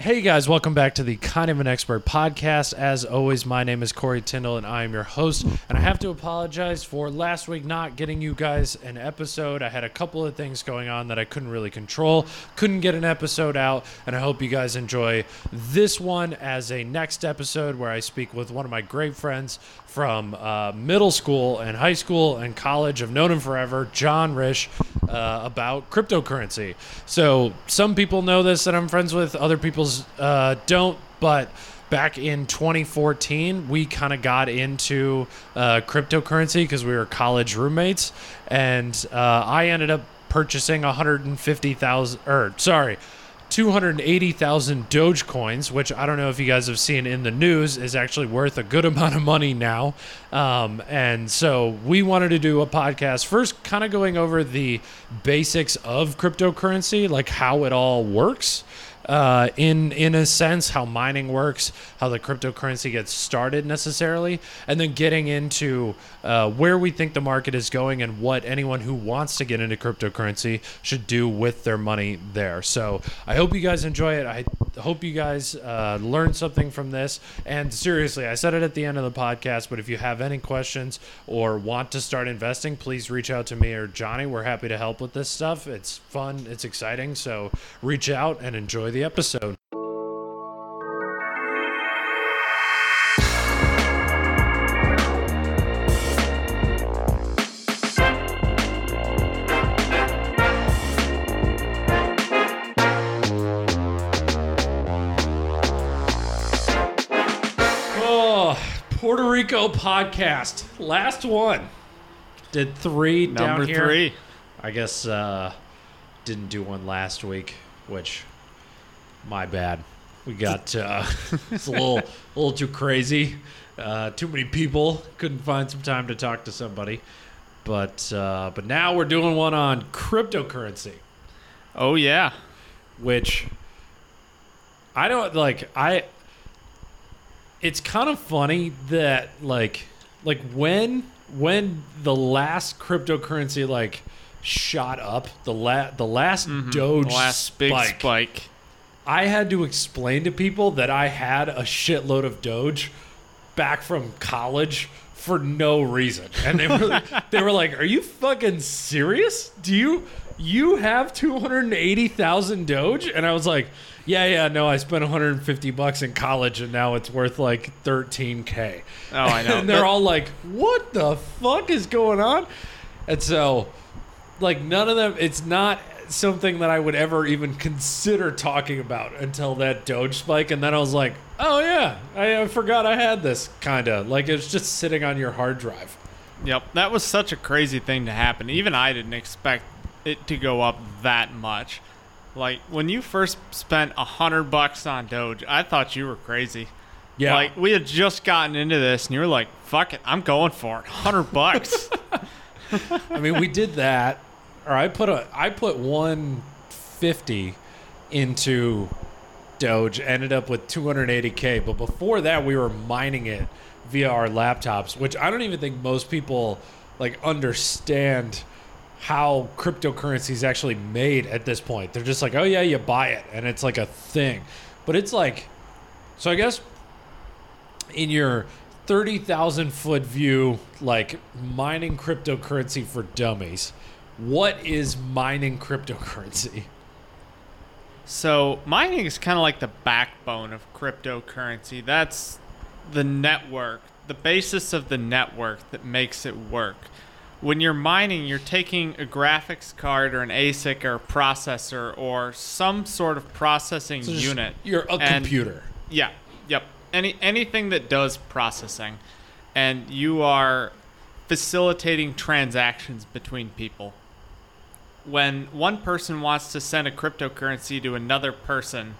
Hey guys, welcome back to the Kind of an Expert podcast. As always, my name is Corey Tyndall and I am your host. And I have to apologize for last week not getting you guys an episode. I had a couple of things going on that I couldn't really control, couldn't get an episode out, and I hope you guys enjoy this one as a next episode where I speak with one of my great friends from uh, middle school and high school and college. I've known him forever, John Risch, uh, about cryptocurrency. So some people know this that I'm friends with, other people uh, don't, but back in 2014 we kind of got into uh, cryptocurrency because we were college roommates and uh, i ended up purchasing 150000 or sorry 280,000 Dogecoins, which I don't know if you guys have seen in the news, is actually worth a good amount of money now. Um, and so we wanted to do a podcast first, kind of going over the basics of cryptocurrency, like how it all works uh, in in a sense how mining works, how the cryptocurrency gets started necessarily, and then getting into uh, where we think the market is going and what anyone who wants to get into cryptocurrency should do with their money there. So I hope you guys enjoy it. I hope you guys uh, learned something from this. And seriously, I said it at the end of the podcast, but if you have any questions or want to start investing, please reach out to me or Johnny. We're happy to help with this stuff. It's fun, it's exciting. So reach out and enjoy the episode. Oh, Puerto Rico podcast. Last one. Did three Number down here. three. I guess uh, didn't do one last week, which my bad. We got uh, it's a little a little too crazy. Uh, too many people. Couldn't find some time to talk to somebody. But uh, but now we're doing one on cryptocurrency, Oh yeah. which I don't like. I it's kind of funny that like like when when the last cryptocurrency like shot up the la- the last Doge Mm-hmm. Last big spike, spike. I had to explain to people that I had a shitload of Doge back from college for no reason. And they were they were like, "Are you fucking serious? Do you you have 280,000 Doge?" And I was like, "Yeah, yeah, no, I spent 150 bucks in college and now it's worth like 13k." Oh, I know. and they're all like, "What the fuck is going on?" And so like none of them it's not something that I would ever even consider talking about until that Doge spike and then I was like, "Oh yeah, I, I forgot I had this." kind of. Like it's just sitting on your hard drive. Yep. That was such a crazy thing to happen. Even I didn't expect it to go up that much. Like when you first spent a hundred bucks on Doge, I thought you were crazy. Yeah. Like we had just gotten into this, and you were like, "Fuck it, I'm going for it. Hundred bucks." I mean, we did that or I put a I put 150 into Doge, ended up with 280k, but before that we were mining it via our laptops, which I don't even think most people like understand how cryptocurrency is actually made at this point. They're just like, "Oh yeah, you buy it and it's like a thing." But it's like so I guess in your 30,000 foot view, like mining cryptocurrency for dummies, what is mining cryptocurrency? So mining is kind of like the backbone of cryptocurrency. That's the network, the basis of the network that makes it work. When you're mining, you're taking a graphics card or an ASIC or a processor or some sort of processing So unit. You're a and- computer. Yeah. Yep. Any anything that does processing, and you are facilitating transactions between people. When one person wants to send a cryptocurrency to another person,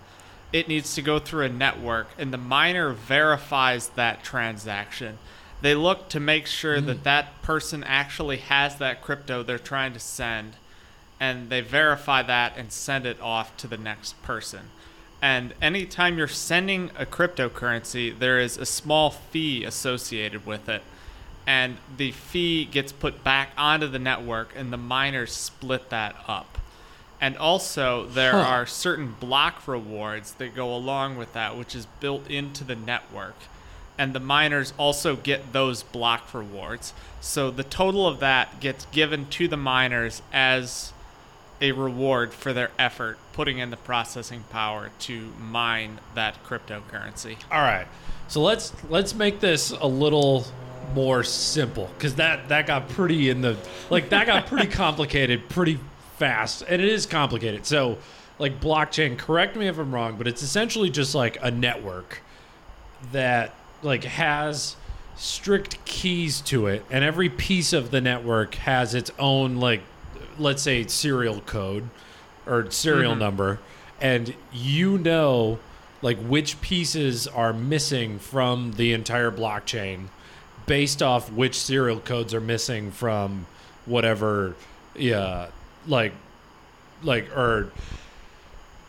it needs to go through a network, and the miner verifies that transaction. They look to make sure hmm. that that person actually has that crypto they're trying to send, and they verify that and send it off to the next person. And anytime you're sending a cryptocurrency, there is a small fee associated with it. And the fee gets put back onto the network, and the miners split that up. And also, there Huh. are certain block rewards that go along with that, which is built into the network. And the miners also get those block rewards. So the total of that gets given to the miners as a reward for their effort putting in the processing power to mine that cryptocurrency. All right. So let's let's make this a little more simple because that that got pretty in the like that got pretty complicated pretty fast and it is complicated. So like blockchain, correct me if I'm wrong, but it's essentially just like a network that like has strict keys to it and every piece of the network has its own like let's say serial code or serial mm-hmm. number and you know like which pieces are missing from the entire blockchain based off which serial codes are missing from whatever yeah like like or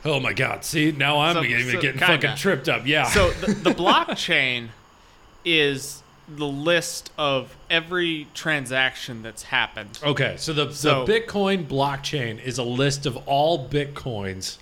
oh my god see now i'm So- getting, so getting kinda. fucking tripped up yeah So the, the blockchain is the list of every transaction that's happened. Okay, so the, So- the Bitcoin blockchain is a list of all Bitcoins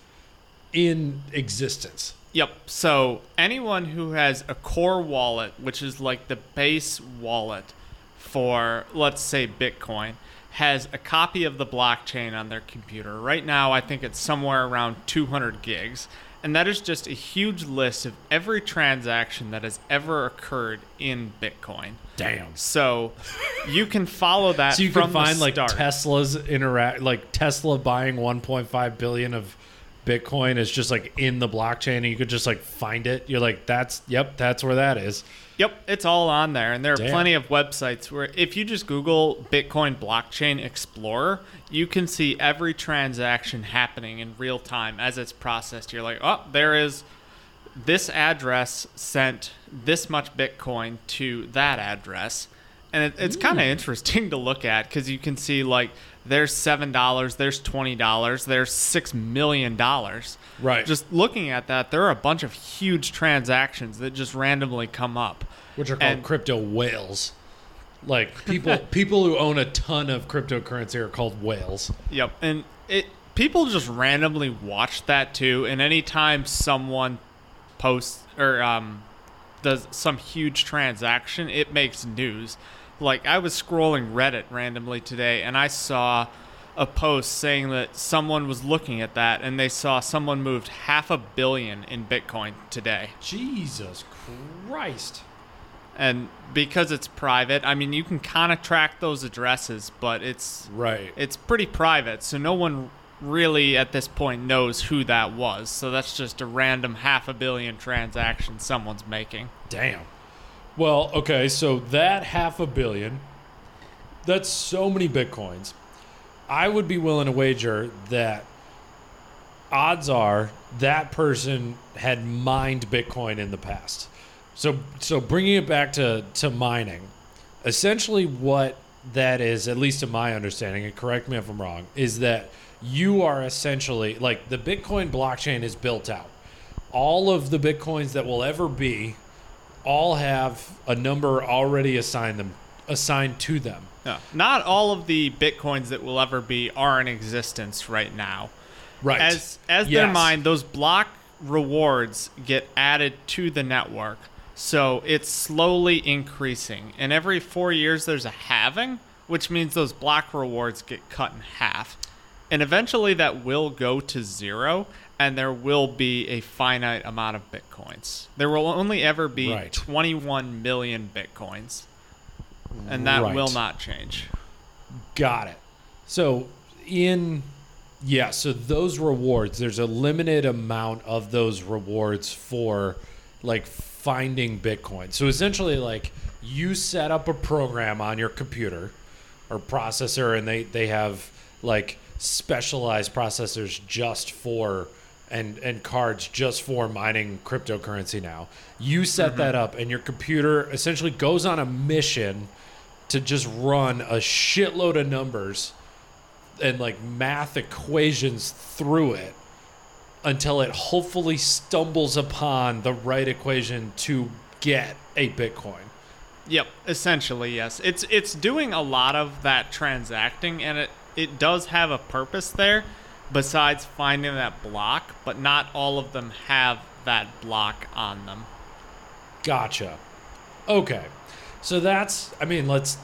in existence. Yep. So anyone who has a core wallet, which is like the base wallet for, let's say, Bitcoin, has a copy of the blockchain on their computer. Right now, I think it's somewhere around 200 gigs. And that is just a huge list of every transaction that has ever occurred in Bitcoin. Damn. So you can follow that. So you from can find like. Tesla's interact, like Tesla buying 1.5 billion of Bitcoin is just like in the blockchain, and you could just like find it. You're like, that's yep, that's where that is. Yep, it's all on there. And there are Damn. plenty of websites where if you just Google Bitcoin Blockchain Explorer, you can see every transaction happening in real time as it's processed. You're like, oh, there is this address sent this much Bitcoin to that address. And it, it's kind of hmm. interesting to look at because you can see like there's seven dollars, there's twenty dollars, there's six million dollars. Right. Just looking at that, there are a bunch of huge transactions that just randomly come up. Which are called And- crypto whales. Like people people who own a ton of cryptocurrency are called whales. Yep, and it people just randomly watch that too. And anytime someone posts or um, does some huge transaction, it makes news. Like I was scrolling Reddit randomly today, and I saw a post saying that someone was looking at that, and they saw someone moved half a billion in Bitcoin today. Jesus Christ. And because it's private, I mean, you can kind of track those addresses, but it's Right. it's pretty private, so no one really at this point knows who that was. So that's just a random half a billion transaction someone's making. Damn. Well, okay, so that half a billion, that's so many bitcoins. I would be willing to wager that odds are that person had mined bitcoin in the past. So so bringing it back to to mining, essentially what that is, at least in my understanding, and correct me if I'm wrong, is that you are essentially like the Bitcoin blockchain is built out. All of the bitcoins that will ever be all have a number already assigned them assigned to them. No, not all of the bitcoins that will ever be are in existence right now. Right. As as they're mined, those block rewards get added to the network. So it's slowly increasing. And every four years there's a halving, which means those block rewards get cut in half. And eventually that will go to zero and there will be a finite amount of bitcoins. There will only ever be Right. 21 million bitcoins. And that Right. will not change. Got it. So in yeah, so those rewards, there's a limited amount of those rewards for like finding Bitcoin. So essentially like you set up a program on your computer or processor and they they have like specialized processors just for and and cards just for mining cryptocurrency now. You set that mm-hmm. up and your computer essentially goes on a mission to just run a shitload of numbers and like math equations through it until it hopefully stumbles upon the right equation to get a Bitcoin. Yep, essentially yes. It's it's doing a lot of that transacting and it it does have a purpose there, besides finding that block, but not all of them have that block on them. Gotcha. Okay. So that's I mean, let's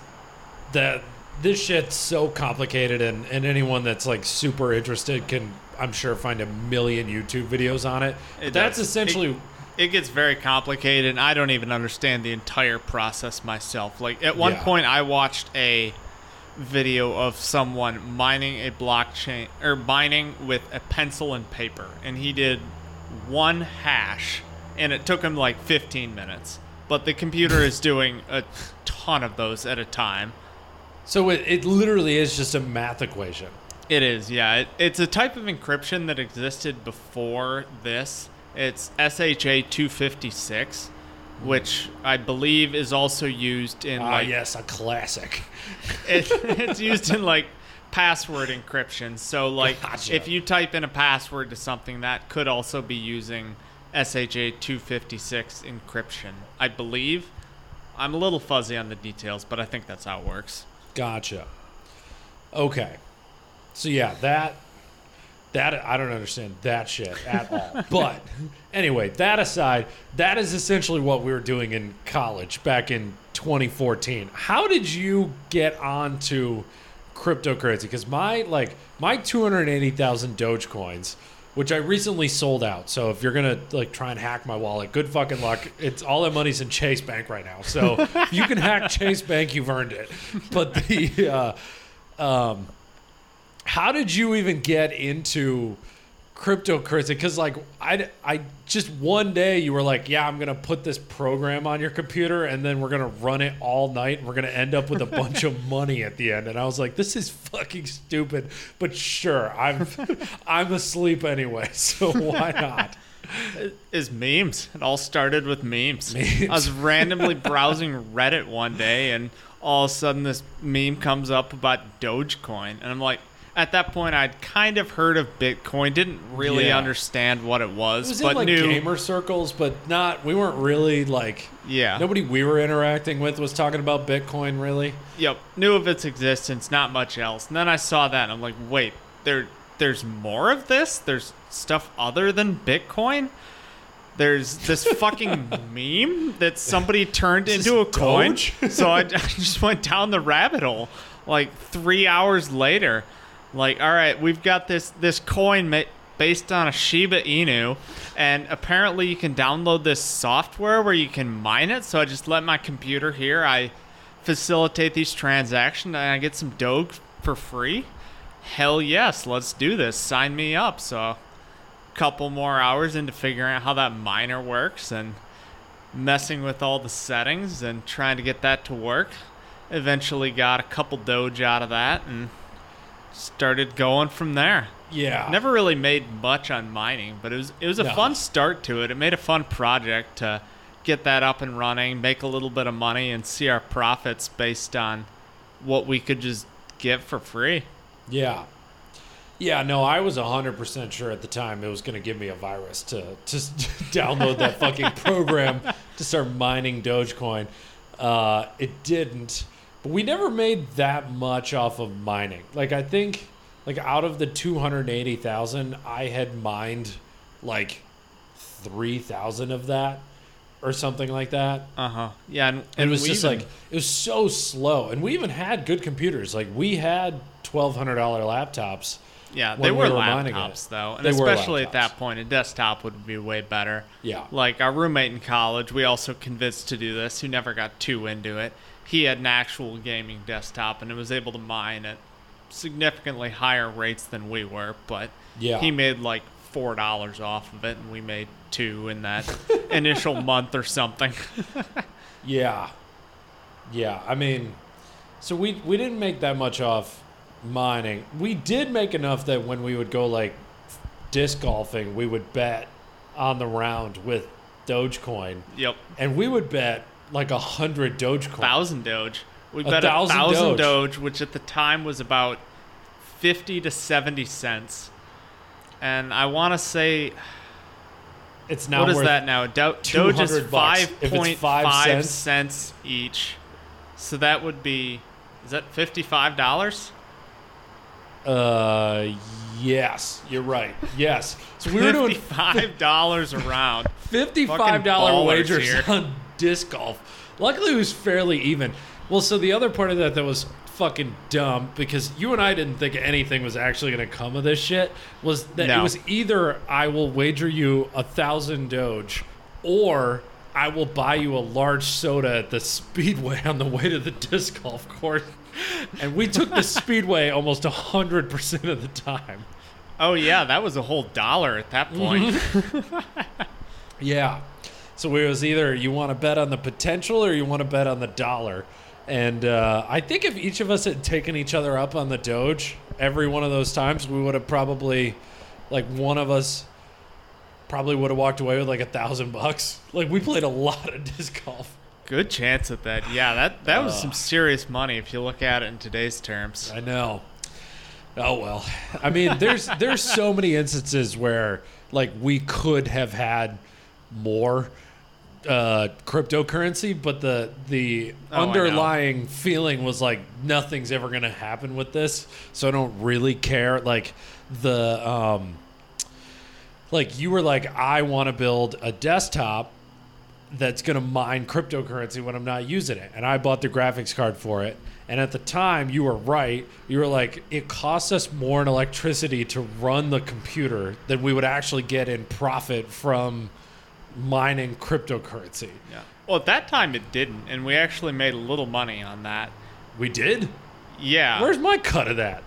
that this shit's so complicated and, and anyone that's like super interested can I'm sure find a million YouTube videos on it. It that's does. essentially It, it gets very complicated, and I don't even understand the entire process myself. Like at one Yeah. point, I watched a video of someone mining a blockchain or mining with a pencil and paper, and he did one hash, and it took him like 15 minutes. But the computer is doing a ton of those at a time. so it, it literally is just a math equation. It is, yeah. It, it's a type of encryption that existed before this. It's SHA 256, which I believe is also used in Ah like yes, a classic. it, it's used in like password encryption. So like Gotcha. if you type in a password to something, that could also be using SHA 256 encryption. I believe. I'm a little fuzzy on the details, but I think that's how it works. Gotcha. Okay. So yeah, that that I don't understand that shit at all. but anyway, that aside, that is essentially what we were doing in college back in 2014. How did you get onto cryptocurrency? Because my like my 280,000 Dogecoins, which I recently sold out. So if you're gonna like try and hack my wallet, good fucking luck. It's all that money's in Chase Bank right now. So if you can hack Chase Bank, you've earned it. But the uh, um, how did you even get into cryptocurrency because like I, I just one day you were like yeah i'm gonna put this program on your computer and then we're gonna run it all night and we're gonna end up with a bunch of money at the end and i was like this is fucking stupid but sure i'm i'm asleep anyway so why not is memes. It all started with memes. Memes. I was randomly browsing Reddit one day, and all of a sudden this meme comes up about Dogecoin, and I'm like, at that point, I'd kind of heard of Bitcoin, didn't really Yeah. understand what it was, it was but in like knew. gamer circles but not we weren't really like yeah. nobody we were interacting with was talking about bitcoin really Yep. Knew of its existence, not much else. And then I saw that, and I'm like, wait, there, there's more of this. There's stuff other than Bitcoin. There's this fucking meme that somebody turned Is into a this coin. So I, I just went down the rabbit hole. Like three hours later, like, all right, we've got this this coin ma- based on a Shiba Inu, and apparently you can download this software where you can mine it. So I just let my computer here. I facilitate these transactions, and I get some Doge for free. Hell yes, let's do this. Sign me up. So, couple more hours into figuring out how that miner works and messing with all the settings and trying to get that to work. Eventually, got a couple Doge out of that and started going from there. yeah Never really made much on mining, but it was it was a No. fun start to it. It made a fun project to get that up and running, make a little bit of money, and see our profits based on what we could just get for free. Yeah. Yeah, no, I was 100% sure at the time it was going to give me a virus to, to download that fucking program to start mining Dogecoin. Uh, it didn't. But we never made that much off of mining. Like, I think, like, out of the 280,000, I had mined like 3,000 of that or something like that. Uh huh. Yeah, and, And and it was just even- like it was so slow, and we even had good computers. Like we had twelve hundred dollar laptops. yeah, they we were were laptops though, and They were especially at that point, a desktop would be way better. Yeah, Like our roommate in college, we also convinced to do this, who never got too into it. He had an actual gaming desktop and it was able to mine at significantly higher rates than we were, but yeah, he made like four dollars off of it and we made two in that initial month or something. yeah, yeah. I mean, so we we didn't make that much off mining. We did make enough that when we would go like disc golfing, we would bet on the round with Dogecoin, yep. and we would bet like a hundred Dogecoin. Thousand Doge. We A bet a thousand thousand Doge. Doge, which at the time was about fifty to seventy cents. And I want to say, It's now what is that now? Do- Doge is 200 bucks. five point five five cents- cents each. So that would be, is that fifty-five dollars? Uh, Yes, you're right. Yes. So we were doing five dollars around. round. fifty-five Fucking dollar wagers here. on disc golf. Luckily, it was fairly even. Well, so the other part of that that was fucking dumb because you and I didn't think anything was actually going to come of this shit was that it was either I will wager you a thousand Doge or I will buy you a large soda at the speedway on the way to the disc golf course. And we took the speedway almost hundred percent of the time. Oh yeah, that was a whole dollar at that point. Mm-hmm. Yeah. So it was either you want to bet on the potential or you want to bet on the dollar. And uh, I think if each of us had taken each other up on the Doge every one of those times, we would have probably, like, one of us probably would have walked away with like a thousand bucks. Like, we played a lot of disc golf. Good chance at that. Yeah, that that was Uh. some serious money if you look at it in today's terms. I know. Oh well. I mean, there's there's so many instances where like we could have had more uh, cryptocurrency, but the the Oh, underlying feeling was like nothing's ever gonna happen with this, so I don't really care. Like the um, like you were like, I want to build a desktop that's going to mine cryptocurrency when I'm not using it. And I bought the graphics card for it. And at the time, you were right. You were like, it costs us more in electricity to run the computer than we would actually get in profit from mining cryptocurrency. Yeah. Well, at that time it didn't, and we actually made a little money on that. We did? Yeah. Where's my cut of that?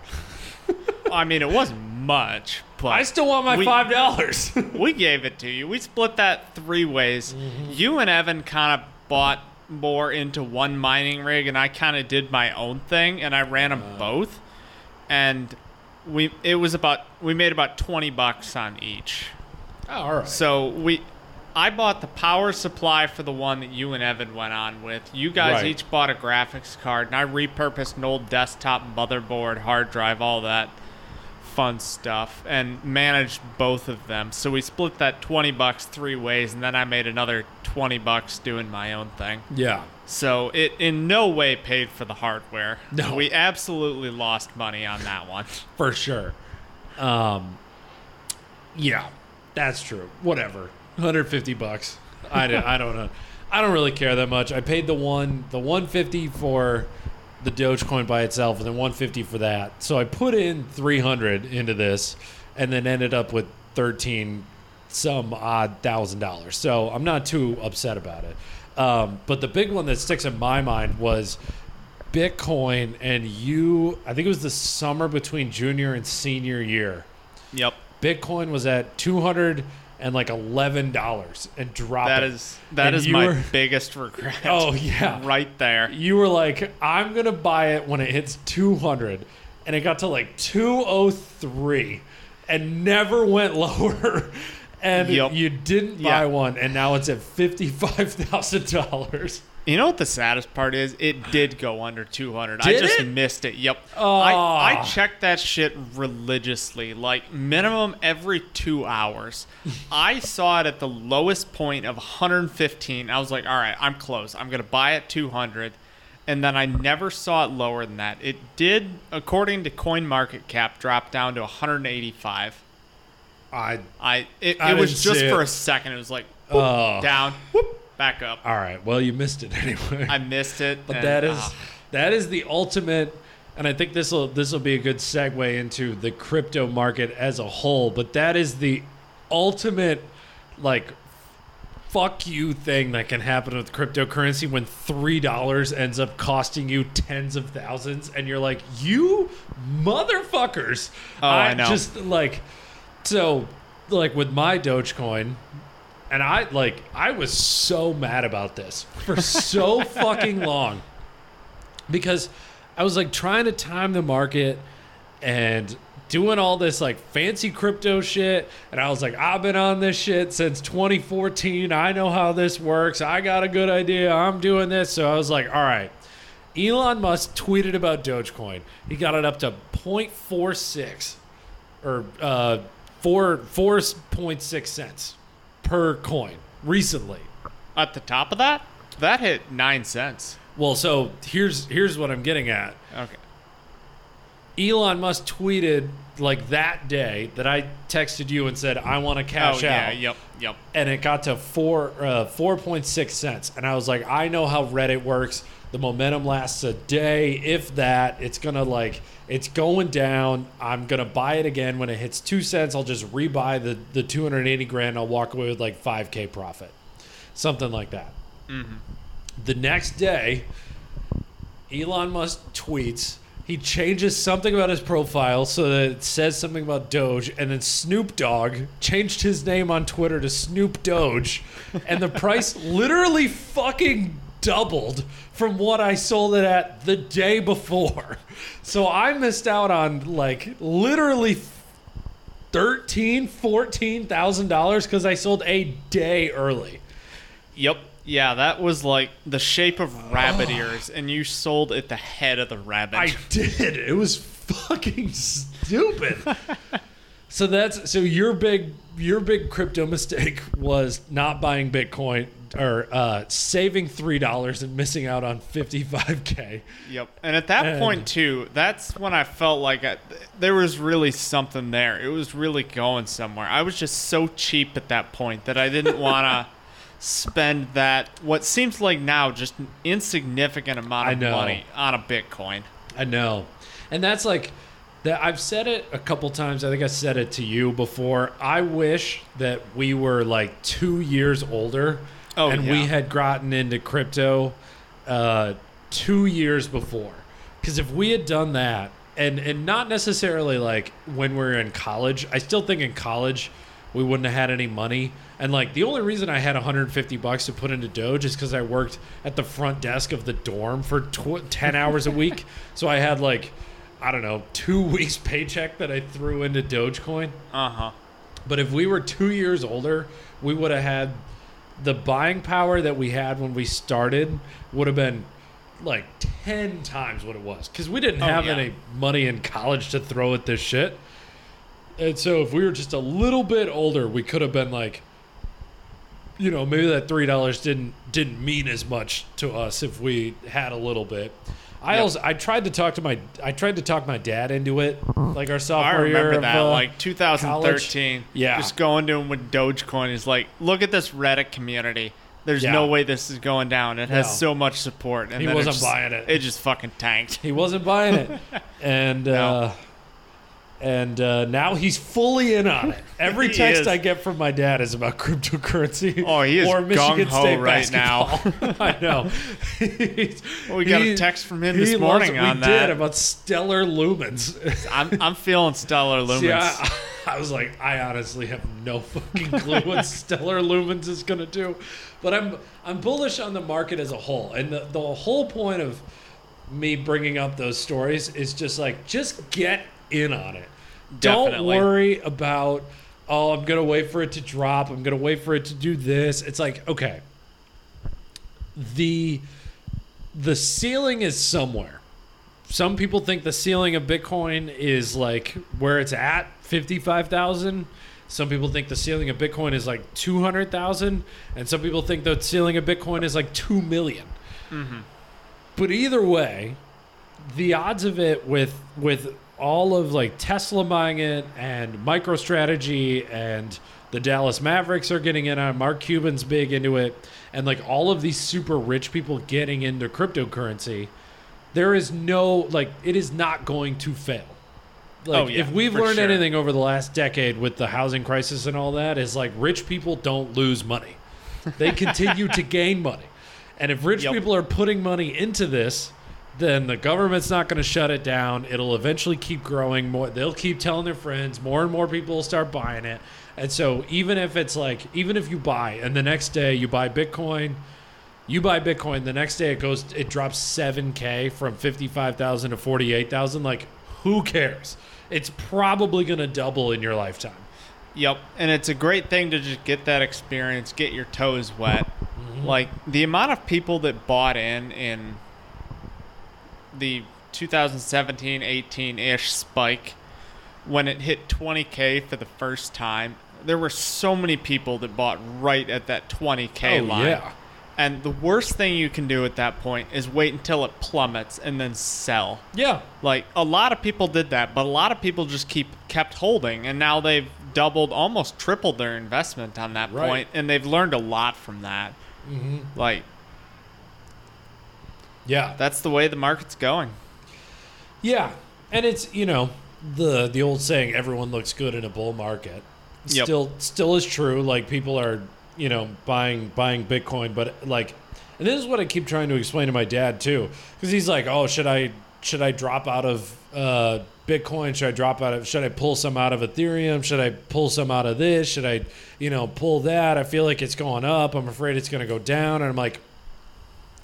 I mean, it wasn't much, but I still want my We- $5. we gave it to you. We split that three ways. Mm-hmm. You and Evan kind of bought more into one mining rig, and I kind of did my own thing, and I ran them Uh. both. And we it was about we made about twenty bucks on each. oh, all right. So we, I bought the power supply for the one that you and Evan went on with. You guys Right. each bought a graphics card, and I repurposed an old desktop motherboard, hard drive, all that fun stuff, and managed both of them. So we split that twenty bucks three ways, and then I made another twenty bucks doing my own thing. Yeah. So it in no way paid for the hardware. No. we absolutely lost money on that one. for sure. Um, yeah, that's true. Whatever, 150 bucks. I don't, I don't know. I don't really care that much. I paid the one, the 150 for the Dogecoin by itself, and then 150 for that. So I put in 300 into this, and then ended up with 13 some odd thousand dollars. So I'm not too upset about it. Um, but the big one that sticks in my mind was Bitcoin, and you. I think it was the summer between junior and senior year. Yep, Bitcoin was at two hundred and like eleven dollars and dropped. that is that is my were- biggest regret. Oh yeah, right there. you were like, I'm gonna buy it when it hits 200, and it got to like 203, and never went lower. And Yup. you didn't buy Yeah. one, and now it's at fifty-five thousand dollars. You know what the saddest part is? It did go under 200. I just it? missed it. Yep. Aw. I, I ah. checked that shit religiously, like minimum every two hours. I saw it at the lowest point of 115. I was like, all right, I'm close. I'm going to buy at 200. And then I never saw it lower than that. It did, according to CoinMarketCap, drop down to 185. I I it, I it was just see for a second. It was like whoop, Oh. down, whoop, back up. all right. Well, you missed it anyway. I missed it. But and, that is ah. that is the ultimate and I think this will this will be a good segue into the crypto market as a whole, but that is the ultimate like fuck you thing that can happen with cryptocurrency when $3 ends up costing you tens of thousands and you're like, "You motherfuckers." Oh, I know. just like so like with my Dogecoin and I like I was so mad about this for so fucking long. Because I was like trying to time the market and doing all this like fancy crypto shit. And I was like I've been on this shit since 2014 I know how this works. I got a good idea. I'm doing this. So I was like all right. Elon Musk tweeted about Dogecoin. He got it up to 0.46 or uh 4 4.6 cents per coin recently. At the top of that, that hit nine cents. well so here's here's what I'm getting at. Okay. Elon Musk tweeted like that day that I texted you and said I want to cash oh yeah, out, yep, yep. and it got to four uh, four point six cents, and I was like, I know how Reddit works. The momentum lasts a day, if that. It's gonna like it's going down. I'm gonna buy it again when it hits two cents. I'll just rebuy the the 280 grand. I'll walk away with like 5k profit, something like that. The next day, Elon Musk tweets. He changes something about his profile so that it says something about Doge, and then Snoop Dogg changed his name on Twitter to Snoop Doge, and the price literally fucking doubled from what I sold it at the day before. So I missed out on like literally thirteen, fourteen thousand dollars because I sold a day early. Yep. Yeah, that was like the shape of rabbit ears, and you sold at the head of the rabbit. I did. It was fucking stupid. so that's so your big your big crypto mistake was not buying Bitcoin or uh, saving three dollars and missing out on fifty five k. Yep. And at that And- point too, that's when I felt like I, there was really something there. It was really going somewhere. I was just so cheap at that point that I didn't want to spend that what seems like now just an insignificant amount of money on a Bitcoin. I know, and that's like that. I've said it a couple times. I think I said it to you before. I wish that we were like two years older, Oh, and we had gotten into crypto uh, two years before. Because if we had done that, and and not necessarily like when we are in college, I still think in college we wouldn't have had any money. And like the only reason I had 150 bucks to put into Doge is because I worked at the front desk of the dorm for tw- 10 hours a week. So I had like, I don't know, two weeks paycheck that I threw into Dogecoin. Uh huh. But if we were two years older, we would have had the buying power that we had when we started would have been like 10 times what it was because we didn't Oh, have yeah. any money in college to throw at this shit. And so if we were just a little bit older, we could have been like, you know, maybe that three dollars didn't didn't mean as much to us if we had a little bit. I Yep. also I tried to talk to my I tried to talk my dad into it, like our I sophomore year remember of, that, uh, like 2013. Yeah. Just going to him with Dogecoin He's like, look at this Reddit community. There's Yeah. no way this is going down. It has No. so much support. And He then wasn't just- buying it. It just fucking tanked. He wasn't buying it, and No. uh, and uh, now he's fully in on it. Every He text is. I get from my dad is about cryptocurrency. Oh, he is or Michigan gung-ho State right now. basketball. I know. He's- we got a text from him he this loves- morning on we that. did about stellar lumens. I'm, I'm feeling stellar lumens. See, I, I was like, I honestly have no fucking clue what stellar lumens is gonna do, but I'm I'm bullish on the market as a whole, and the the whole point of me bringing up those stories is just like just get in on it. Don't worry about oh I'm gonna wait for it to drop. I'm gonna wait for it to do this. It's like okay, the the ceiling is somewhere some people think the ceiling of Bitcoin is like where it's at, 55,000. Some people think the ceiling of Bitcoin is like 200,000. And some people think the ceiling of Bitcoin is like 2 million. Mm-hmm. But either way, the odds of it with with all of like Tesla buying it and MicroStrategy and the Dallas Mavericks are getting in on Mark Cuban's big into it. And like all of these super rich people getting into cryptocurrency. There is no like it is not going to fail. Like Oh, yeah, if we've learned sure. anything over the last decade with the housing crisis and all that is like rich people don't lose money. They continue to gain money. And if rich Yep. people are putting money into this then the government's not going to shut it down it'll eventually keep growing more they'll keep telling their friends more and more people will start buying it and so even if it's like even if you buy and the next day you buy bitcoin you buy Bitcoin, the next day it goes, it drops 7K from 55,000 to 48,000. Like, who cares? It's probably going to double in your lifetime. Yep, and it's a great thing to just get that experience, get your toes wet. Mm-hmm. Like the amount of people that bought in in the 2017-18-ish spike when it hit 20k for the first time. There were so many people that bought right at that 20k oh, line. yeah. And the worst thing you can do at that point is wait until it plummets and then sell. Yeah. Like a lot of people did that, but a lot of people just keep kept holding and now they've doubled, almost tripled their investment on that Right. point, and they've learned a lot from that. Mm-hmm. Like Yeah. that's the way the market's going. Yeah, and it's you know the the old saying everyone looks good in a bull market. Yep. Still still is true. Like people are you know buying buying Bitcoin, but like, and this is what I keep trying to explain to my dad too, because he's like, oh, should I should I drop out of uh, Bitcoin? Should I drop out of? Should I pull some out of Ethereum? Should I pull some out of this? Should I you know pull that? I feel like it's going up. I'm afraid it's going to go down, and I'm like.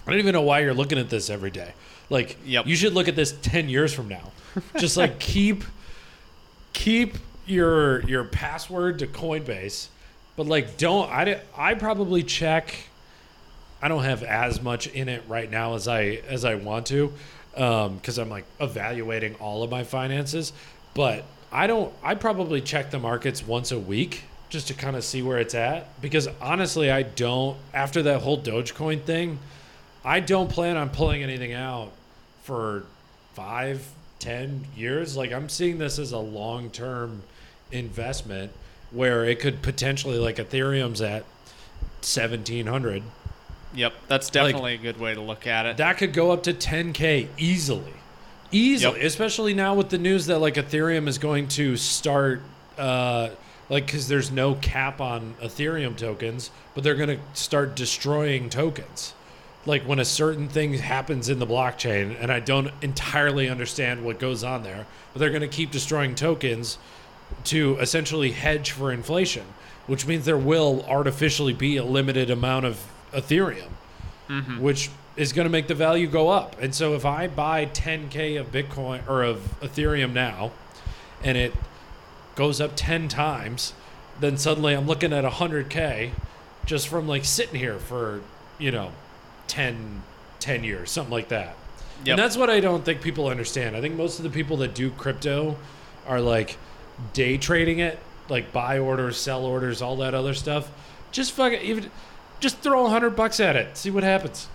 I don't even know why you're looking at this every day. Like, Yep. you should look at this ten years from now. Just like keep keep your your password to Coinbase, but like don't I I probably check. I don't have as much in it right now as I as I want to, um, because I'm like evaluating all of my finances. But I don't. I probably check the markets once a week just to kind of see where it's at. Because honestly, I don't. After that whole Dogecoin thing, I don't plan on pulling anything out for five, ten years. Like I'm seeing this as a long term investment where it could potentially like Ethereum's at seventeen hundred. Yep, that's definitely a good way to look at it. That could go up to 10k easily, easily. Yep. Especially now with the news that like Ethereum is going to start, uh, like because there's no cap on Ethereum tokens, but they're going to start destroying tokens. Like when a certain thing happens in the blockchain, and I don't entirely understand what goes on there, but they're going to keep destroying tokens to essentially hedge for inflation, which means there will artificially be a limited amount of Ethereum mm-hmm. which is going to make the value go up. And so if I buy 10k of Bitcoin or of Ethereum now and it goes up 10 times, then suddenly I'm looking at 100k just from like sitting here for, you know, 10 10 years, something like that. Yep. And that's what I don't think people understand. I think most of the people that do crypto are like day trading it, like buy orders, sell orders, all that other stuff. Just fucking even just throw a hundred bucks at it, see what happens.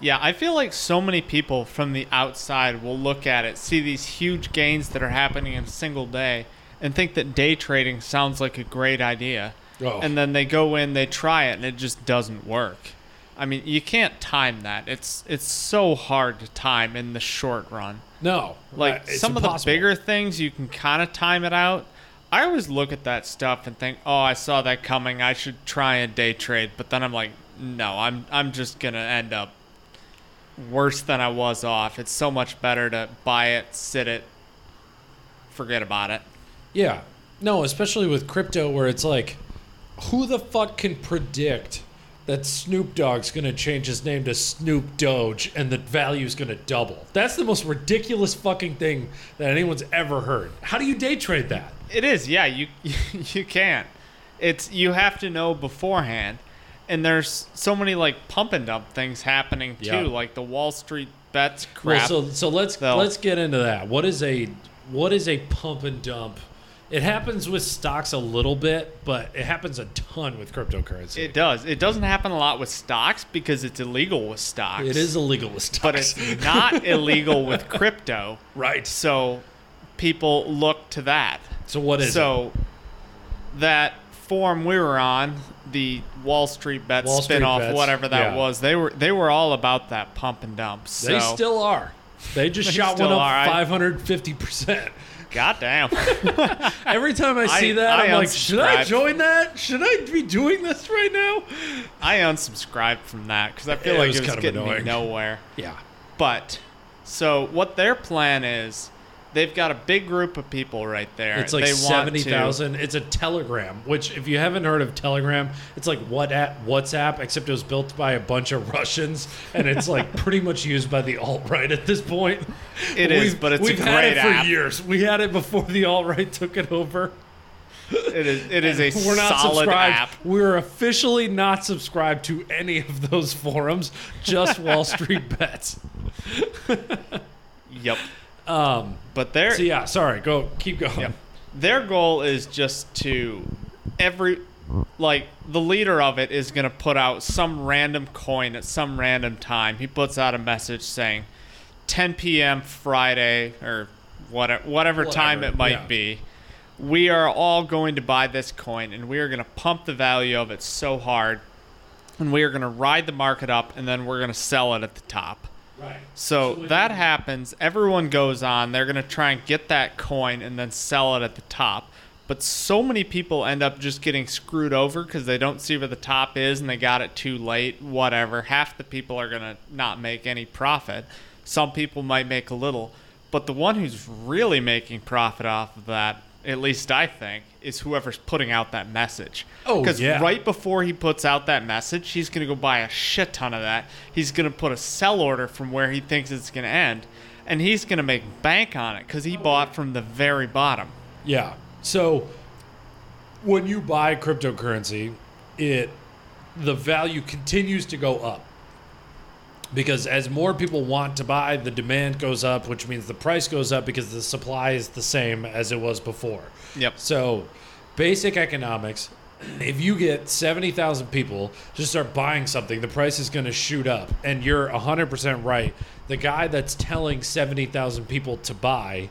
Yeah, I feel like so many people from the outside will look at it, see these huge gains that are happening in a single day, and think that day trading sounds like a great idea. Oh. And then they go in, they try it, and it just doesn't work. I mean, you can't time that. It's it's so hard to time in the short run. No, Like uh, some of the bigger things, you can kind of time it out. I always look at that stuff and think, "Oh, I saw that coming. I should try a day trade." But then I'm like, "No, I'm I'm just gonna end up worse than I was off. It's so much better to buy it, sit it, forget about it." Yeah, no, especially with crypto, where it's like, who the fuck can predict that Snoop Dogg's gonna change his name to Snoop Doge and the value's gonna double? That's the most ridiculous fucking thing that anyone's ever heard. How do you day trade that? It is, yeah. You you can't. It's you have to know beforehand, and there's so many like pump and dump things happening too, Yeah. like the Wall Street bets Well, crap. so so let's They'll- let's get into that. What is a what is a pump and dump? It happens with stocks a little bit, but it happens a ton with cryptocurrency. It does. It doesn't happen a lot with stocks because it's illegal with stocks. it is illegal with stocks, but it's not illegal with crypto. right. So people look to that. So what is it? so that forum we were on, the Wall Street Bet Wall spinoff, Bets, whatever that yeah. was, they were they were all about that pump and dump. So They still are. They just They shot one up five hundred fifty percent. Goddamn. Every time I see I- that, I I'm like, should I unsubscribed. join that? Should I be doing this right now? I unsubscribed from that because I feel It like was it was kind of getting annoying. me nowhere. Yeah. But so what their plan is, they've got a big group of people right there. It's like they seventy thousand. It's a Telegram, which if you haven't heard of Telegram, it's like what at WhatsApp, except it was built by a bunch of Russians, and it's like pretty much used by the alt right at this point. It is, We've- but it's a we've had it for app. years. We had it before the alt right took it over. It is. It is a We're not solid subscribed. app. We're officially not subscribed to any of those forums. Just Wall Street Bets. Yep. Um. But their So yeah. Sorry. Go. Keep going. Yep. their goal is just to every like the leader of it is going to put out some random coin at some random time. He puts out a message saying 10 p.m. Friday or whatever whatever, time it might yeah. be. We are all going to buy this coin and we are going to pump the value of it so hard and we are going to ride the market up and then we're going to sell it at the top. Right. So So that happens. Everyone goes on. They're going to try and get that coin and then sell it at the top. But so many people end up just getting screwed over because they don't see where the top is and they got it too late. Whatever. Half the people are going to not make any profit. Some people might make a little. But the one who's really making profit off of that, at least I think, is whoever's putting out that message. Oh, Because yeah. right before he puts out that message, he's going to go buy a shit ton of that. He's going to put a sell order from where he thinks it's going to end, and he's going to make bank on it because he bought from the very bottom. Yeah. So when you buy cryptocurrency, it the value continues to go up. Because as more people want to buy, the demand goes up, which means the price goes up because the supply is the same as it was before. Yep. So, basic economics if you get 70,000 people just start buying something, the price is going to shoot up. And you're 100% right. The guy that's telling 70,000 people to buy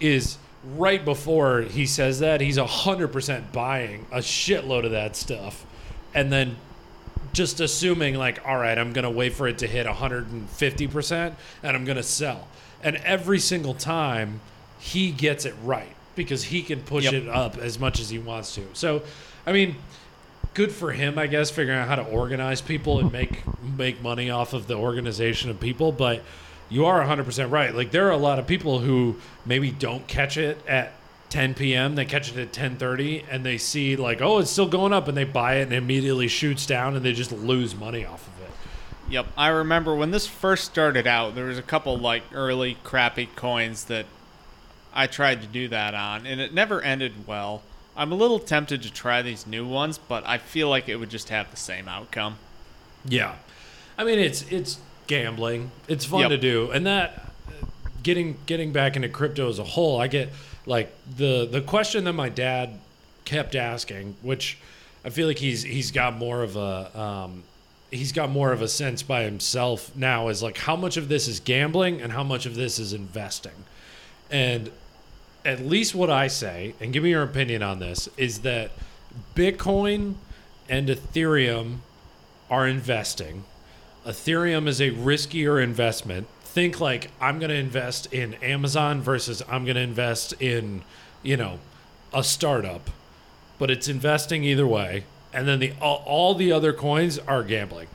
is right before he says that, he's 100% buying a shitload of that stuff. And then just assuming like all right i'm gonna wait for it to hit 150% and i'm gonna sell. And every single time he gets it right because he can push Yep. it up as much as he wants to. So i mean good for him i guess figuring out how to organize people and make make money off of the organization of people. But you are 100% right. Like there are a lot of people who maybe don't catch it at 10 p.m. They catch it at 10:30 and they see like, oh, it's still going up, and they buy it and it immediately shoots down, and they just lose money off of it. Yep. I remember when this first started out, there was a couple like early crappy coins that I tried to do that on, and it never ended well. I'm a little tempted to try these new ones, but I feel like it would just have the same outcome. Yeah, I mean it's it's gambling. It's fun Yep. to do, and that getting getting back into crypto as a whole, I get like the the question that my dad kept asking, which I feel like he's he's got more of a um, he's got more of a sense by himself now is like how much of this is gambling and how much of this is investing, and at least what I say, and give me your opinion on this, is that Bitcoin and Ethereum are investing. Ethereum is a riskier investment. Think like I'm going to invest in Amazon versus I'm going to invest in, you know, a startup. But it's investing either way. And then the all, all the other coins are gambling.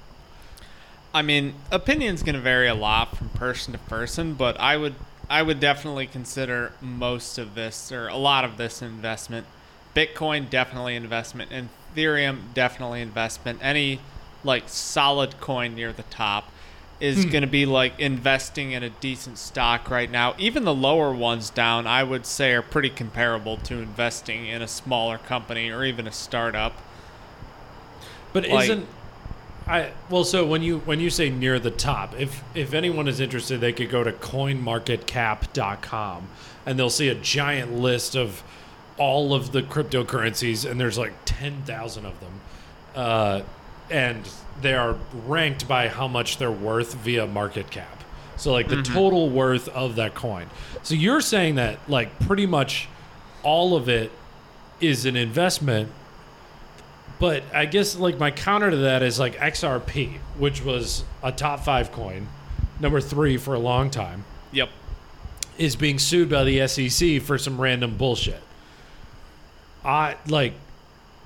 I mean, opinion's going to vary a lot from person to person, but I would I would definitely consider most of this or a lot of this investment. Bitcoin definitely investment, Ethereum definitely investment. Any like solid coin near the top is going to be like investing in a decent stock right now. Even the lower ones down, I would say, are pretty comparable to investing in a smaller company or even a startup. But Like- isn't I well so when you when you say near the top, if if anyone is interested, they could go to coinmarketcap.com and they'll see a giant list of all of the cryptocurrencies and there's like 10,000 of them. Uh, and they are ranked by how much they're worth via market cap. So like the mm-hmm. total worth of that coin. So you're saying that like pretty much all of it is an investment but I guess like my counter to that is like XRP, which was a top five coin, number three for a long time, Yep. is being sued by the SEC for some random bullshit. I like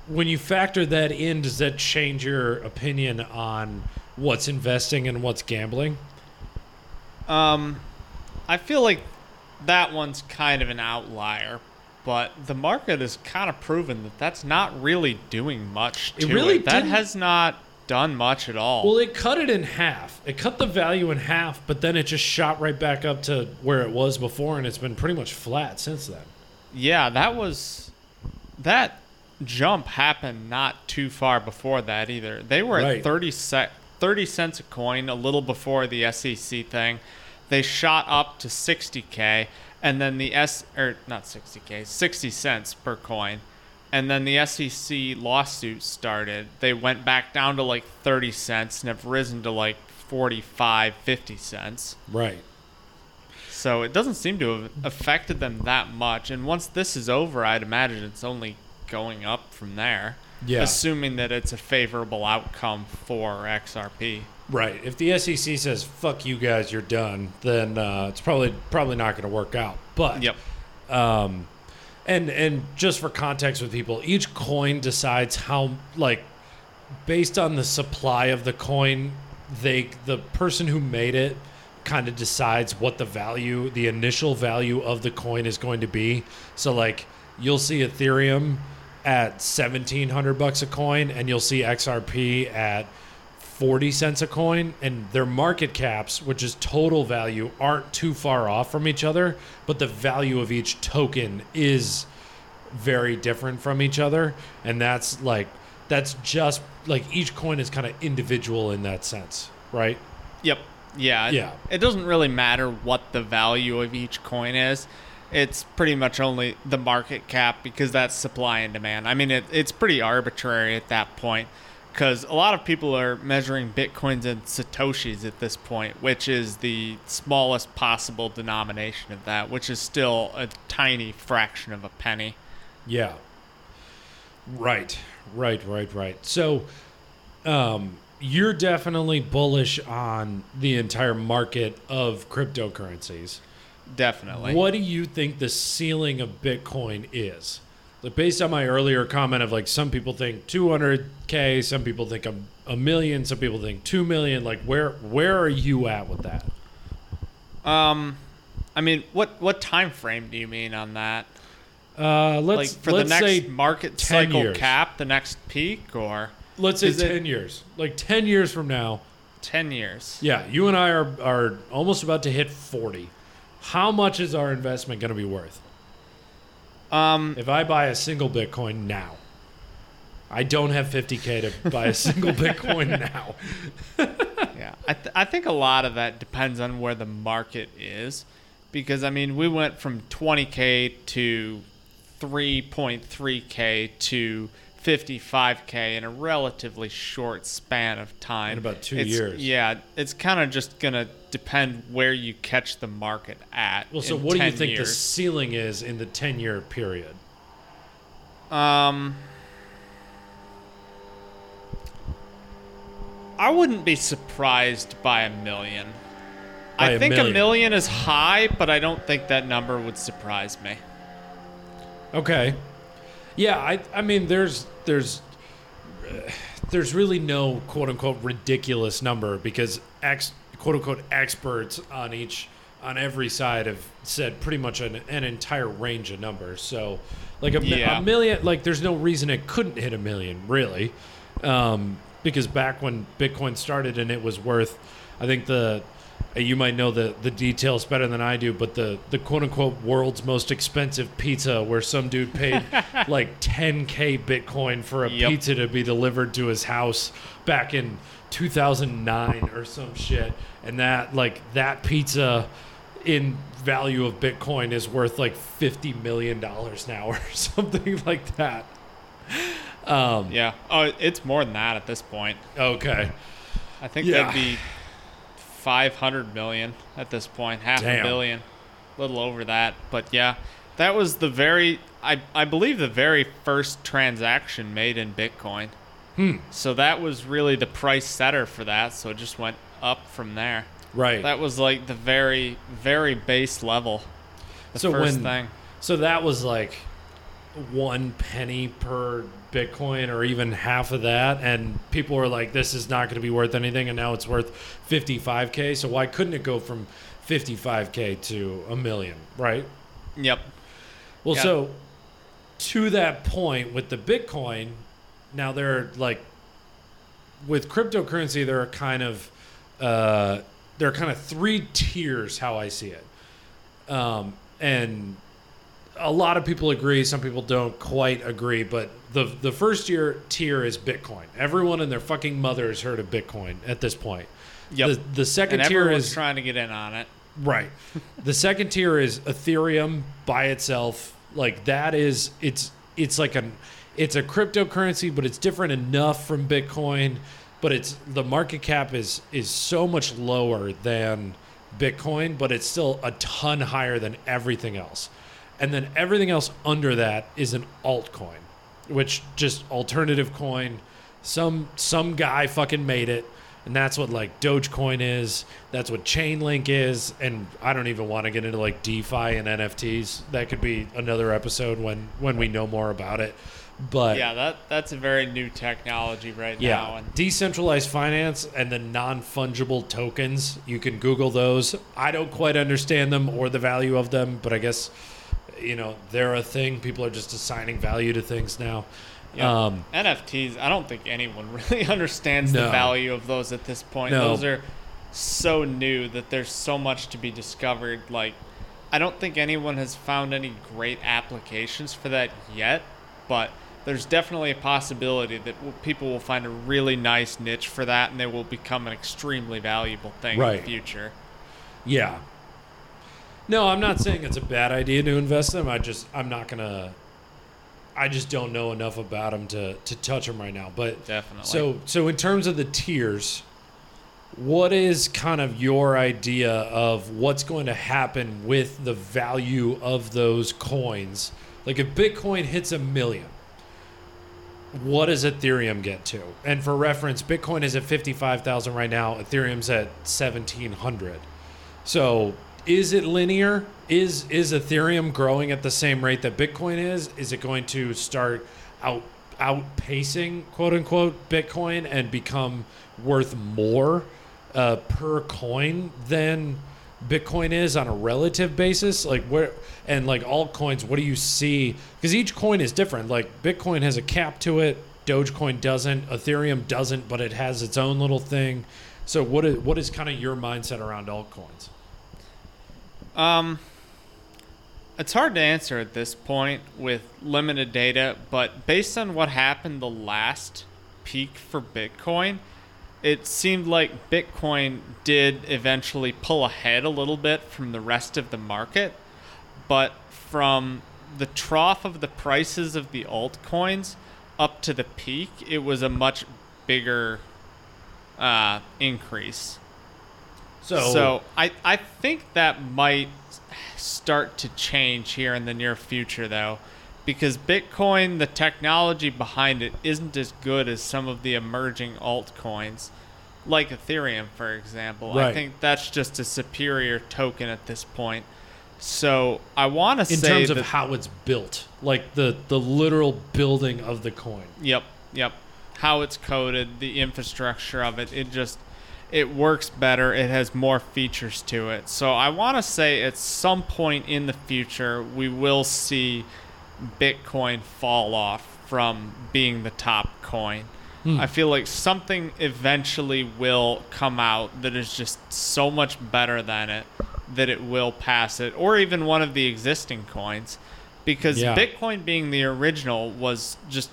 when you factor that in, does that change your opinion on what's investing and what's gambling? Um, I feel like that one's kind of an outlier, but the market has kind of proven that that's not really doing much It really it. That has not done much at all. Well, it cut it in half. It cut the value in half, but then it just shot right back up to where it was before, and it's been pretty much flat since then. yeah, that was that jump happened not too far before that either. They were Right. at 30 cent 30 cents a coin a little before the SEC thing. They shot up to 60k and then the S or not 60k, 60 cents per coin. and then the SEC lawsuit started. They went back down to like 30 cents and have risen to like 45, 50 cents. Right. So it doesn't seem to have affected them that much. And once this is over, I'd imagine it's only going up from there. Yeah. Assuming that it's a favorable outcome for XRP. Right. If the SEC says "fuck you guys, you're done," then uh, it's probably probably not going to work out. But Yep. um, and and just for context with people, each coin decides how like based on the supply of the coin, they the person who made it kind of decides what the value, the initial value of the coin is going to be. So like you'll see Ethereum at 1700 bucks a coin and you'll see XRP at 40 cents a coin and their market caps which is total value aren't too far off from each other but the value of each token is very different from each other and that's like that's just like each coin is kind of individual in that sense right Yep. Yeah. it- Yeah. It doesn't really matter what the value of each coin is. It's pretty much only the market cap because that's supply and demand. I mean, it, it's pretty arbitrary at that point because a lot of people are measuring bitcoins in satoshis at this point, which is the smallest possible denomination of that, which is still a tiny fraction of a penny. Yeah. Right. Right, right, right. So um you're definitely bullish on the entire market of cryptocurrencies. Definitely. What do you think the ceiling of Bitcoin is? Like based on my earlier comment of like some people think 200k, some people think a, a million, some people think 2 million, like where where are you at with that? Um, I mean, what what time frame do you mean on that? Uh let's like for let's the next say market 10 cycle years. cap, the next peak, or let's say is it- 10 years. Like 10 years from now, ten years? Yeah, you and I are are almost about to hit 40. How much is our investment going to be worth? Um, If I buy a single Bitcoin now, I don't have 50k to buy a single Bitcoin now. yeah, I th- I think a lot of that depends on where the market is, because I mean, we went from 20k to 3.3k to 55k in a relatively short span of time. In about two It's- years. Yeah, it's kind of just gonna depend where you catch the market at. Well, so what do you 10 think the ceiling is in the 10 year period? Um, I wouldn't be surprised by a million. By I a think million. a million is high, but I don't think that number would surprise me. Okay. Yeah, I I mean there's there's uh, there's really no quote unquote ridiculous number because ex quote unquote experts on each on every side have said pretty much an, an entire range of numbers. So like a, Yeah. a million like there's no reason it couldn't hit a million really. Um, because back when Bitcoin started and it was worth I think the you might know the the details better than I do, but the the quote unquote world's most expensive pizza, where some dude paid like 10k Bitcoin for a Yep. pizza to be delivered to his house back in 2009 or some shit, and that like that pizza in value of Bitcoin is worth like 50 million dollars now or something like that. Um, Yeah. Oh, it's more than that at this point. okay. I think Yeah. that'd be 500 million at this point, half Damn. a billion, a little over that. But yeah, that was the very, I, I believe, the very first transaction made in Bitcoin. Hmm. So that was really the price setter for that. So it just went up from there. Right. That was like the very, very base level. The So first when- thing. So that was like one penny per Bitcoin or even half of that. And people were like, this is not going to be worth anything. And now it's worth 55K. So why couldn't it go from 55K to a million? Right. Yep. Well, Yeah. so to that point with the Bitcoin, now there are like with cryptocurrency, there are kind of uh, there are kind of three tiers how I see it, um, and a lot of people agree. Some people don't quite agree, but the the first year tier is Bitcoin. Everyone and their fucking mother has heard of Bitcoin at this point. Yep. The, the second and tier is trying to get in on it. Right. the second tier is Ethereum by itself. Like that is it's it's like an it's a cryptocurrency, but it's different enough from Bitcoin. But it's the market cap is is so much lower than Bitcoin, but it's still a ton higher than everything else. And then everything else under that is an altcoin, which just alternative coin. Some some guy fucking made it, and that's what like Dogecoin is. That's what Chainlink is, and I don't even want to get into like DeFi and NFTs. That could be another episode when when we know more about it. But Yeah, that that's a very new technology right yeah, now. And decentralized finance and the non fungible tokens. You can Google those. I don't quite understand them or the value of them, but I guess you know they're a thing. People are just assigning value to things now. Yeah. Um, NFTs, I don't think anyone really understands No. the value of those at this point. No. Those are so new that there's so much to be discovered. Like, I don't think anyone has found any great applications for that yet, but there's definitely a possibility that people will find a really nice niche for that and they will become an extremely valuable thing in the future. yeah. No, I'm not saying it's a bad idea to invest in them. I just I'm not gonna. I just don't know enough about them to to touch them right now. But Definitely. So, so in terms of the tiers, what is kind of your idea of what's going to happen with the value of those coins? Like if Bitcoin hits a million, what does Ethereum get to? And for reference, Bitcoin is at 55,000 right now, Ethereum's at 1700. So, is it linear? Is is Ethereum growing at the same rate that Bitcoin is? Is it going to start out outpacing quote unquote Bitcoin and become worth more uh, per coin than Bitcoin is on a relative basis? Like where and like altcoins, what do you see? Because each coin is different. Like Bitcoin has a cap to it, Dogecoin doesn't, Ethereum doesn't, but it has its own little thing. So what is what is kind of your mindset around altcoins? Um, it's hard to answer at this point with limited data, but based on what happened the last peak for Bitcoin, it seemed like Bitcoin did eventually pull ahead a little bit from the rest of the market, but from the trough of the prices of the altcoins up to the peak, it was a much bigger uh, increase. So, So I, I think that might start to change here in the near future, though, because Bitcoin, the technology behind it, isn't as good as some of the emerging altcoins, like Ethereum, for example. Right. I think that's just a superior token at this point. So I want to in say terms of how it's built, like the the literal building of the coin. Yep, yep. How it's coded, the infrastructure of it, it just it works better. It has more features to it. So I want to say at some point in the future we will see Bitcoin fall off from being the top coin. Hmm. I feel like something eventually will come out that is just so much better than it that it will pass it, or even one of the existing coins. Because Yeah. Bitcoin being the original was just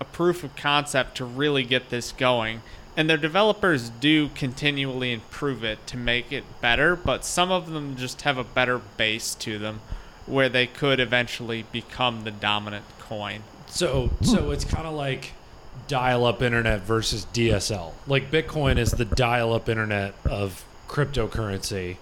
a proof of concept to really get this going. And their developers do continually improve it to make it better, but some of them just have a better base to them where they could eventually become the dominant coin. So so hmm. it's kind of like dial-up internet versus DSL. Like Bitcoin is the dial-up internet of cryptocurrency,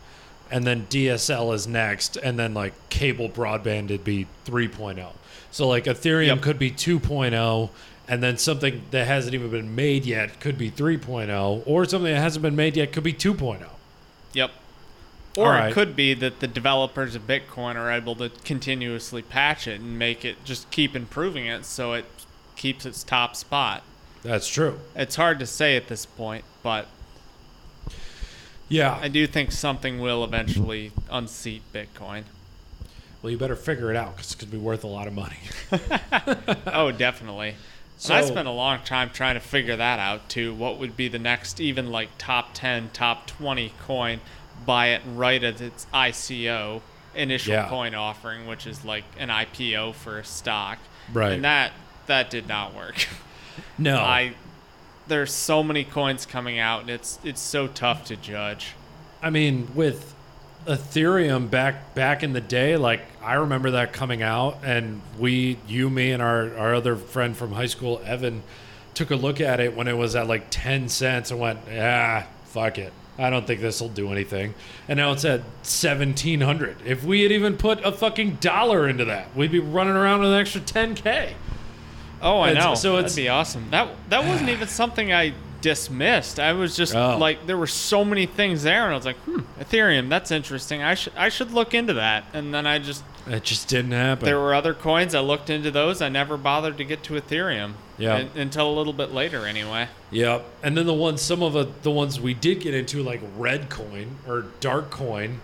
and then DSL is next, and then like cable broadband would be 3.0. So like Ethereum Yep. could be 2.0, and then something that hasn't even been made yet could be 3.0, or something that hasn't been made yet could be oh. 2.0. Yep. Or Alright. it could be that the developers of Bitcoin are able to continuously patch it and make it just keep improving it so it keeps its top spot. That's true. It's hard to say at this point, but Yeah. I do think something will eventually unseat Bitcoin. Well, you better figure it out because it could be worth a lot of money. oh, definitely. And I spent a long time trying to figure that out too. What would be the next, even like top 10, top 20 coin? Buy it right at its ICO, initial Yeah. coin offering, which is like an IPO for a stock. Right. And that that did not work. No. I there's so many coins coming out, and it's it's so tough to judge. I mean, with Ethereum back back in the day, like I remember that coming out, and we, you, me, and our our other friend from high school, Evan, took a look at it when it was at like ten cents and went, ah, fuck it. I don't think this will do anything. And now it's at seventeen hundred. If we had even put a fucking dollar into that, we'd be running around with an extra ten k. Oh, I It's- know. so That'd be awesome. That that wasn't even something I dismissed. I was just Oh. like, there were so many things there, and I was like, hmm, Ethereum. That's interesting. I should I should look into that. And then I just It just didn't happen. there were other coins. I looked into those. I never bothered to get to Ethereum. Yeah. un- until a little bit later, anyway. Yep. And then the ones, some of the, the ones we did get into, like ReddCoin or Dark Coin,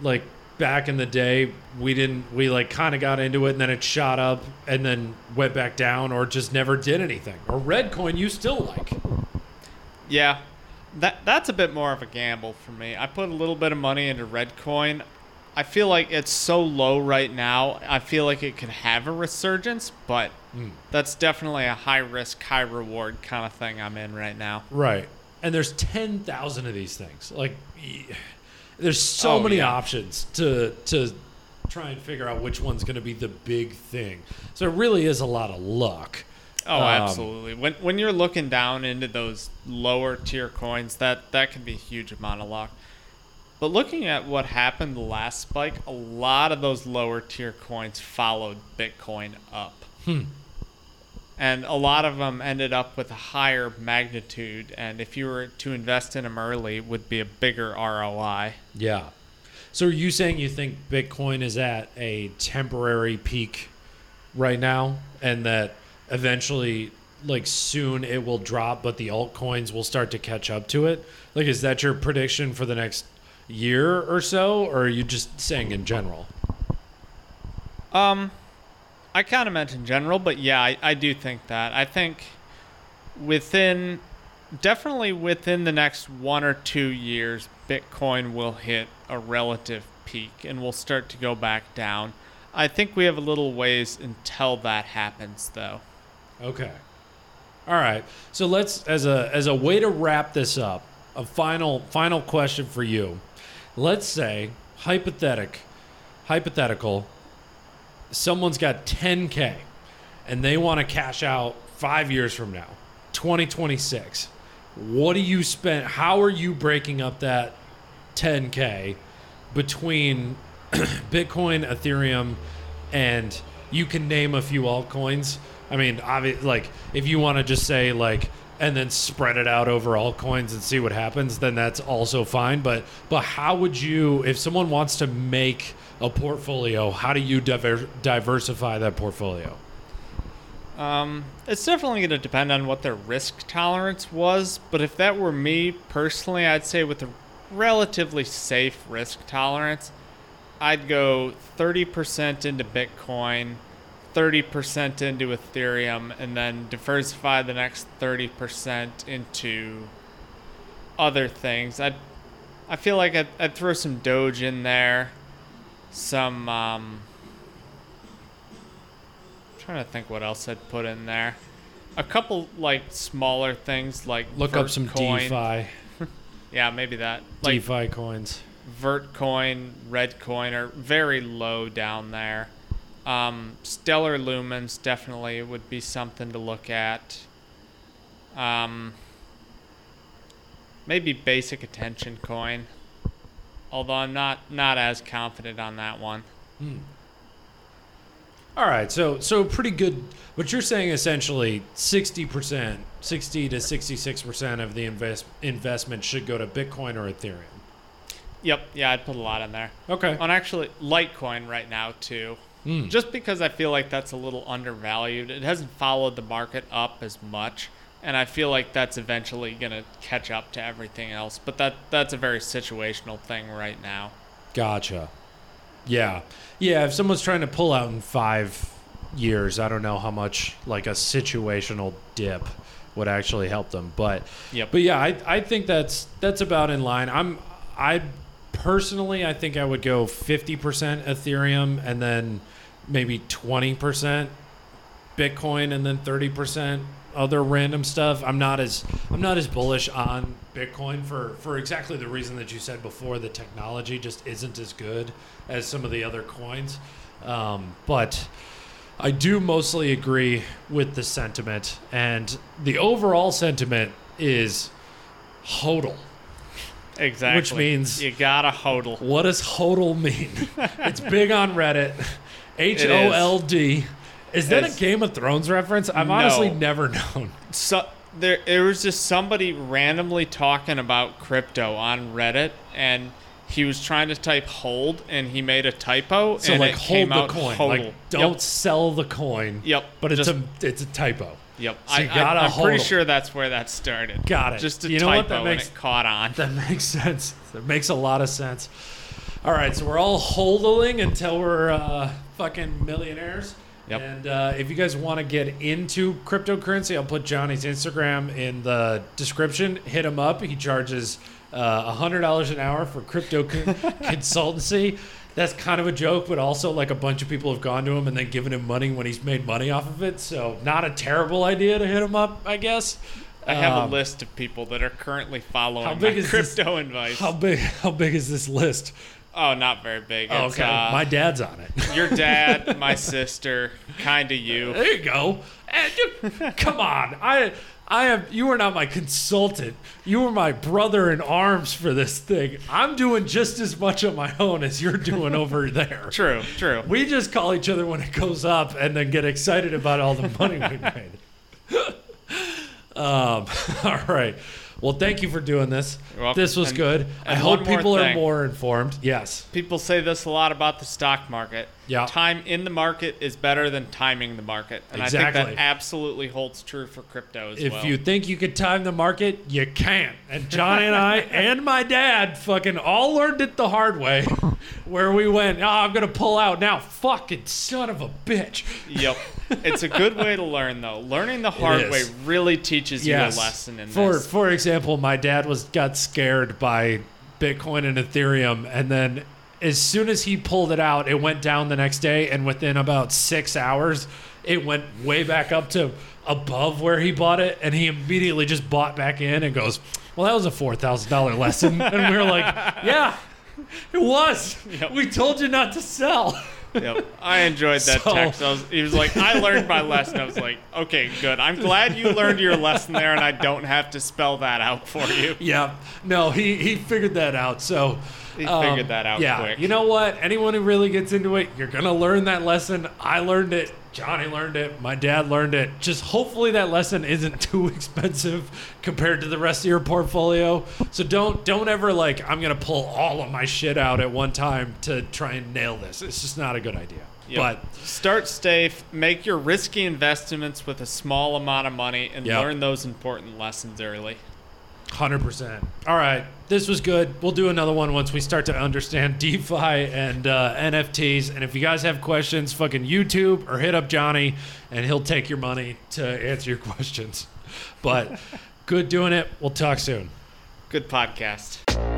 like back in the day, we didn't, we like kind of got into it and then it shot up and then went back down or just never did anything. Or ReddCoin, you still like. Yeah, that that's a bit more of a gamble for me. I put a little bit of money into ReddCoin. I feel like it's so low right now. I feel like it could have a resurgence, but Hmm. that's definitely a high risk, high reward kind of thing I'm in right now. Right. And there's 10,000 of these things. Like, there's so Oh, many yeah. options to, to try and figure out which one's going to be the big thing. So it really is a lot of luck. Oh, Um, absolutely. When when you're looking down into those lower tier coins, that that can be a huge amount of luck. But looking at what happened the last spike, a lot of those lower tier coins followed Bitcoin up. And a lot of them ended up with a higher magnitude, and if you were to invest in them early, would be a bigger ROI. Yeah. So are you saying you think Bitcoin is at a temporary peak right now and that eventually like soon it will drop but the altcoins will start to catch up to it? Like is that your prediction for the next year or so or are you just saying in general? Um, I kind of meant in general, but yeah, I, I do think that. I think within, definitely within the next one or two years, Bitcoin will hit a relative peak and will start to go back down. I think we have a little ways until that happens, though. Okay. All right. So let's as a as a way to wrap this up, a final final question for you. Let's say hypothetic hypothetical someone's got 10k and they want to cash out 5 years from now, 2026. What do you spend how are you breaking up that 10k between Bitcoin, Ethereum, and you can name a few altcoins. I mean, obvi- like if you want to just say like and then spread it out over all coins and see what happens, then that's also fine. But but how would you if someone wants to make a portfolio, how do you diver- diversify that portfolio? Um, it's definitely going to depend on what their risk tolerance was, but if that were me personally, I'd say with a relatively safe risk tolerance, I'd go 30% into Bitcoin, 30% into Ethereum, and then diversify the next 30% into other things. I'd, I feel like I'd, I'd throw some Doge in there, some, um, trying to think what else I'd put in there. A couple like smaller things like Look up some Vertcoin. DeFi, Yeah, maybe that. Like DeFi coins. Vertcoin, ReddCoin are very low down there. Um, Stellar Lumens definitely would be something to look at. Um, maybe Basic Attention Coin, although I'm not not as confident on that one. All right, so so pretty good. But you're saying essentially sixty percent, sixty to sixty-six percent of the invest investment should go to Bitcoin or Ethereum. Yep, yeah, I'd put a lot in there. Okay. On actually Litecoin right now too. Hmm. Just because I feel like that's a little undervalued. It hasn't followed the market up as much, and I feel like that's eventually going to catch up to everything else. But that that's a very situational thing right now. Gotcha. Yeah, yeah. If someone's trying to pull out in five years, I don't know how much like a situational dip would actually help them. But Yep. but yeah, I I think that's that's about in line. I'm I personally I think I would go fifty percent Ethereum and then maybe twenty percent Bitcoin and then thirty percent other random stuff. I'm not as I'm not as bullish on Bitcoin for for exactly the reason that you said before. The technology just isn't as good as some of the other coins. Um, but I do mostly agree with the sentiment, and the overall sentiment is hodl. Exactly. Which means- you gotta hodl. What does hodl mean? it's big on Reddit. H O L D. Is that It's- a Game of Thrones reference? I've honestly No. never known. So there, there was just somebody randomly talking about crypto on Reddit, and he was trying to type hold, and he made a typo, So and like it hold came the out coin. hodl. Like don't Yep. sell the coin. Yep. But it's Just- a it's a typo. Yep. So you I, gotta I, am pretty hodl. sure that's where that started. Got it. Just a You know typo, what? That makes- and it caught on. That makes sense. That makes a lot of sense. All right, so we're all holding until we're uh, fucking millionaires. Yep. And uh, if you guys want to get into cryptocurrency, I'll put Johnny's Instagram in the description. Hit him up. He charges uh, $100 an hour for crypto con- consultancy. That's kind of a joke, but also like a bunch of people have gone to him and then given him money when he's made money off of it. So not a terrible idea to hit him up, I guess. I have Um, a list of people that are currently following how big is this- crypto advice. How big? How big is this list? Oh, not very big. It's, okay, uh, my dad's on it. your dad, my sister, kind of you. There you go. And you, come on, I, I am. You are not my consultant. You are my brother in arms for this thing. I'm doing just as much on my own as you're doing over there. True, true. We just call each other when it goes up, and then get excited about all the money we made. um, all right. Well, thank you for doing this. This was And- good. I hope people are more informed. Yes. People say this a lot about the stock market. Yeah. Time in the market is better than timing the market. And I think that absolutely holds true for crypto as If well. you think you could time the market, you can't. And Johnny and I and my dad fucking all learned it the hard way, where we went, oh, I'm gonna pull out now. Fucking son of a bitch. Yep. It's a good way to learn though. Learning the hard way really teaches Yes. you a lesson in for this. for example, my dad was got scared by Bitcoin and Ethereum, and then as soon as he pulled it out, it went down the next day, and within about six hours, it went way back up to above where he bought it, and he immediately just bought back in and goes, "Well, that was a four thousand dollar lesson," and we were like, "Yeah." It was. Yep. We told you not to sell. Yep. I enjoyed that So- text. I was, he was like, I learned my lesson. I was like, okay, good. I'm glad you learned your lesson there and I don't have to spell that out for you. Yeah. No, he he figured that out. So He um, figured that out yeah, quick. You know what? Anyone who really gets into it, you're gonna learn that lesson. I learned it. Johnny learned it. My dad learned it. Just hopefully that lesson isn't too expensive compared to the rest of your portfolio. So don't don't ever like I'm gonna pull all of my shit out at one time to try and nail this. It's just not a good idea. Yep. But start safe, make your risky investments with a small amount of money, and Yep. learn those important lessons early. Hundred percent. All right, this was good. We'll do another one once we start to understand DeFi and uh, NFTs. And if you guys have questions, fucking YouTube or hit up Johnny, and he'll take your money to answer your questions. But good doing it. We'll talk soon. Good podcast.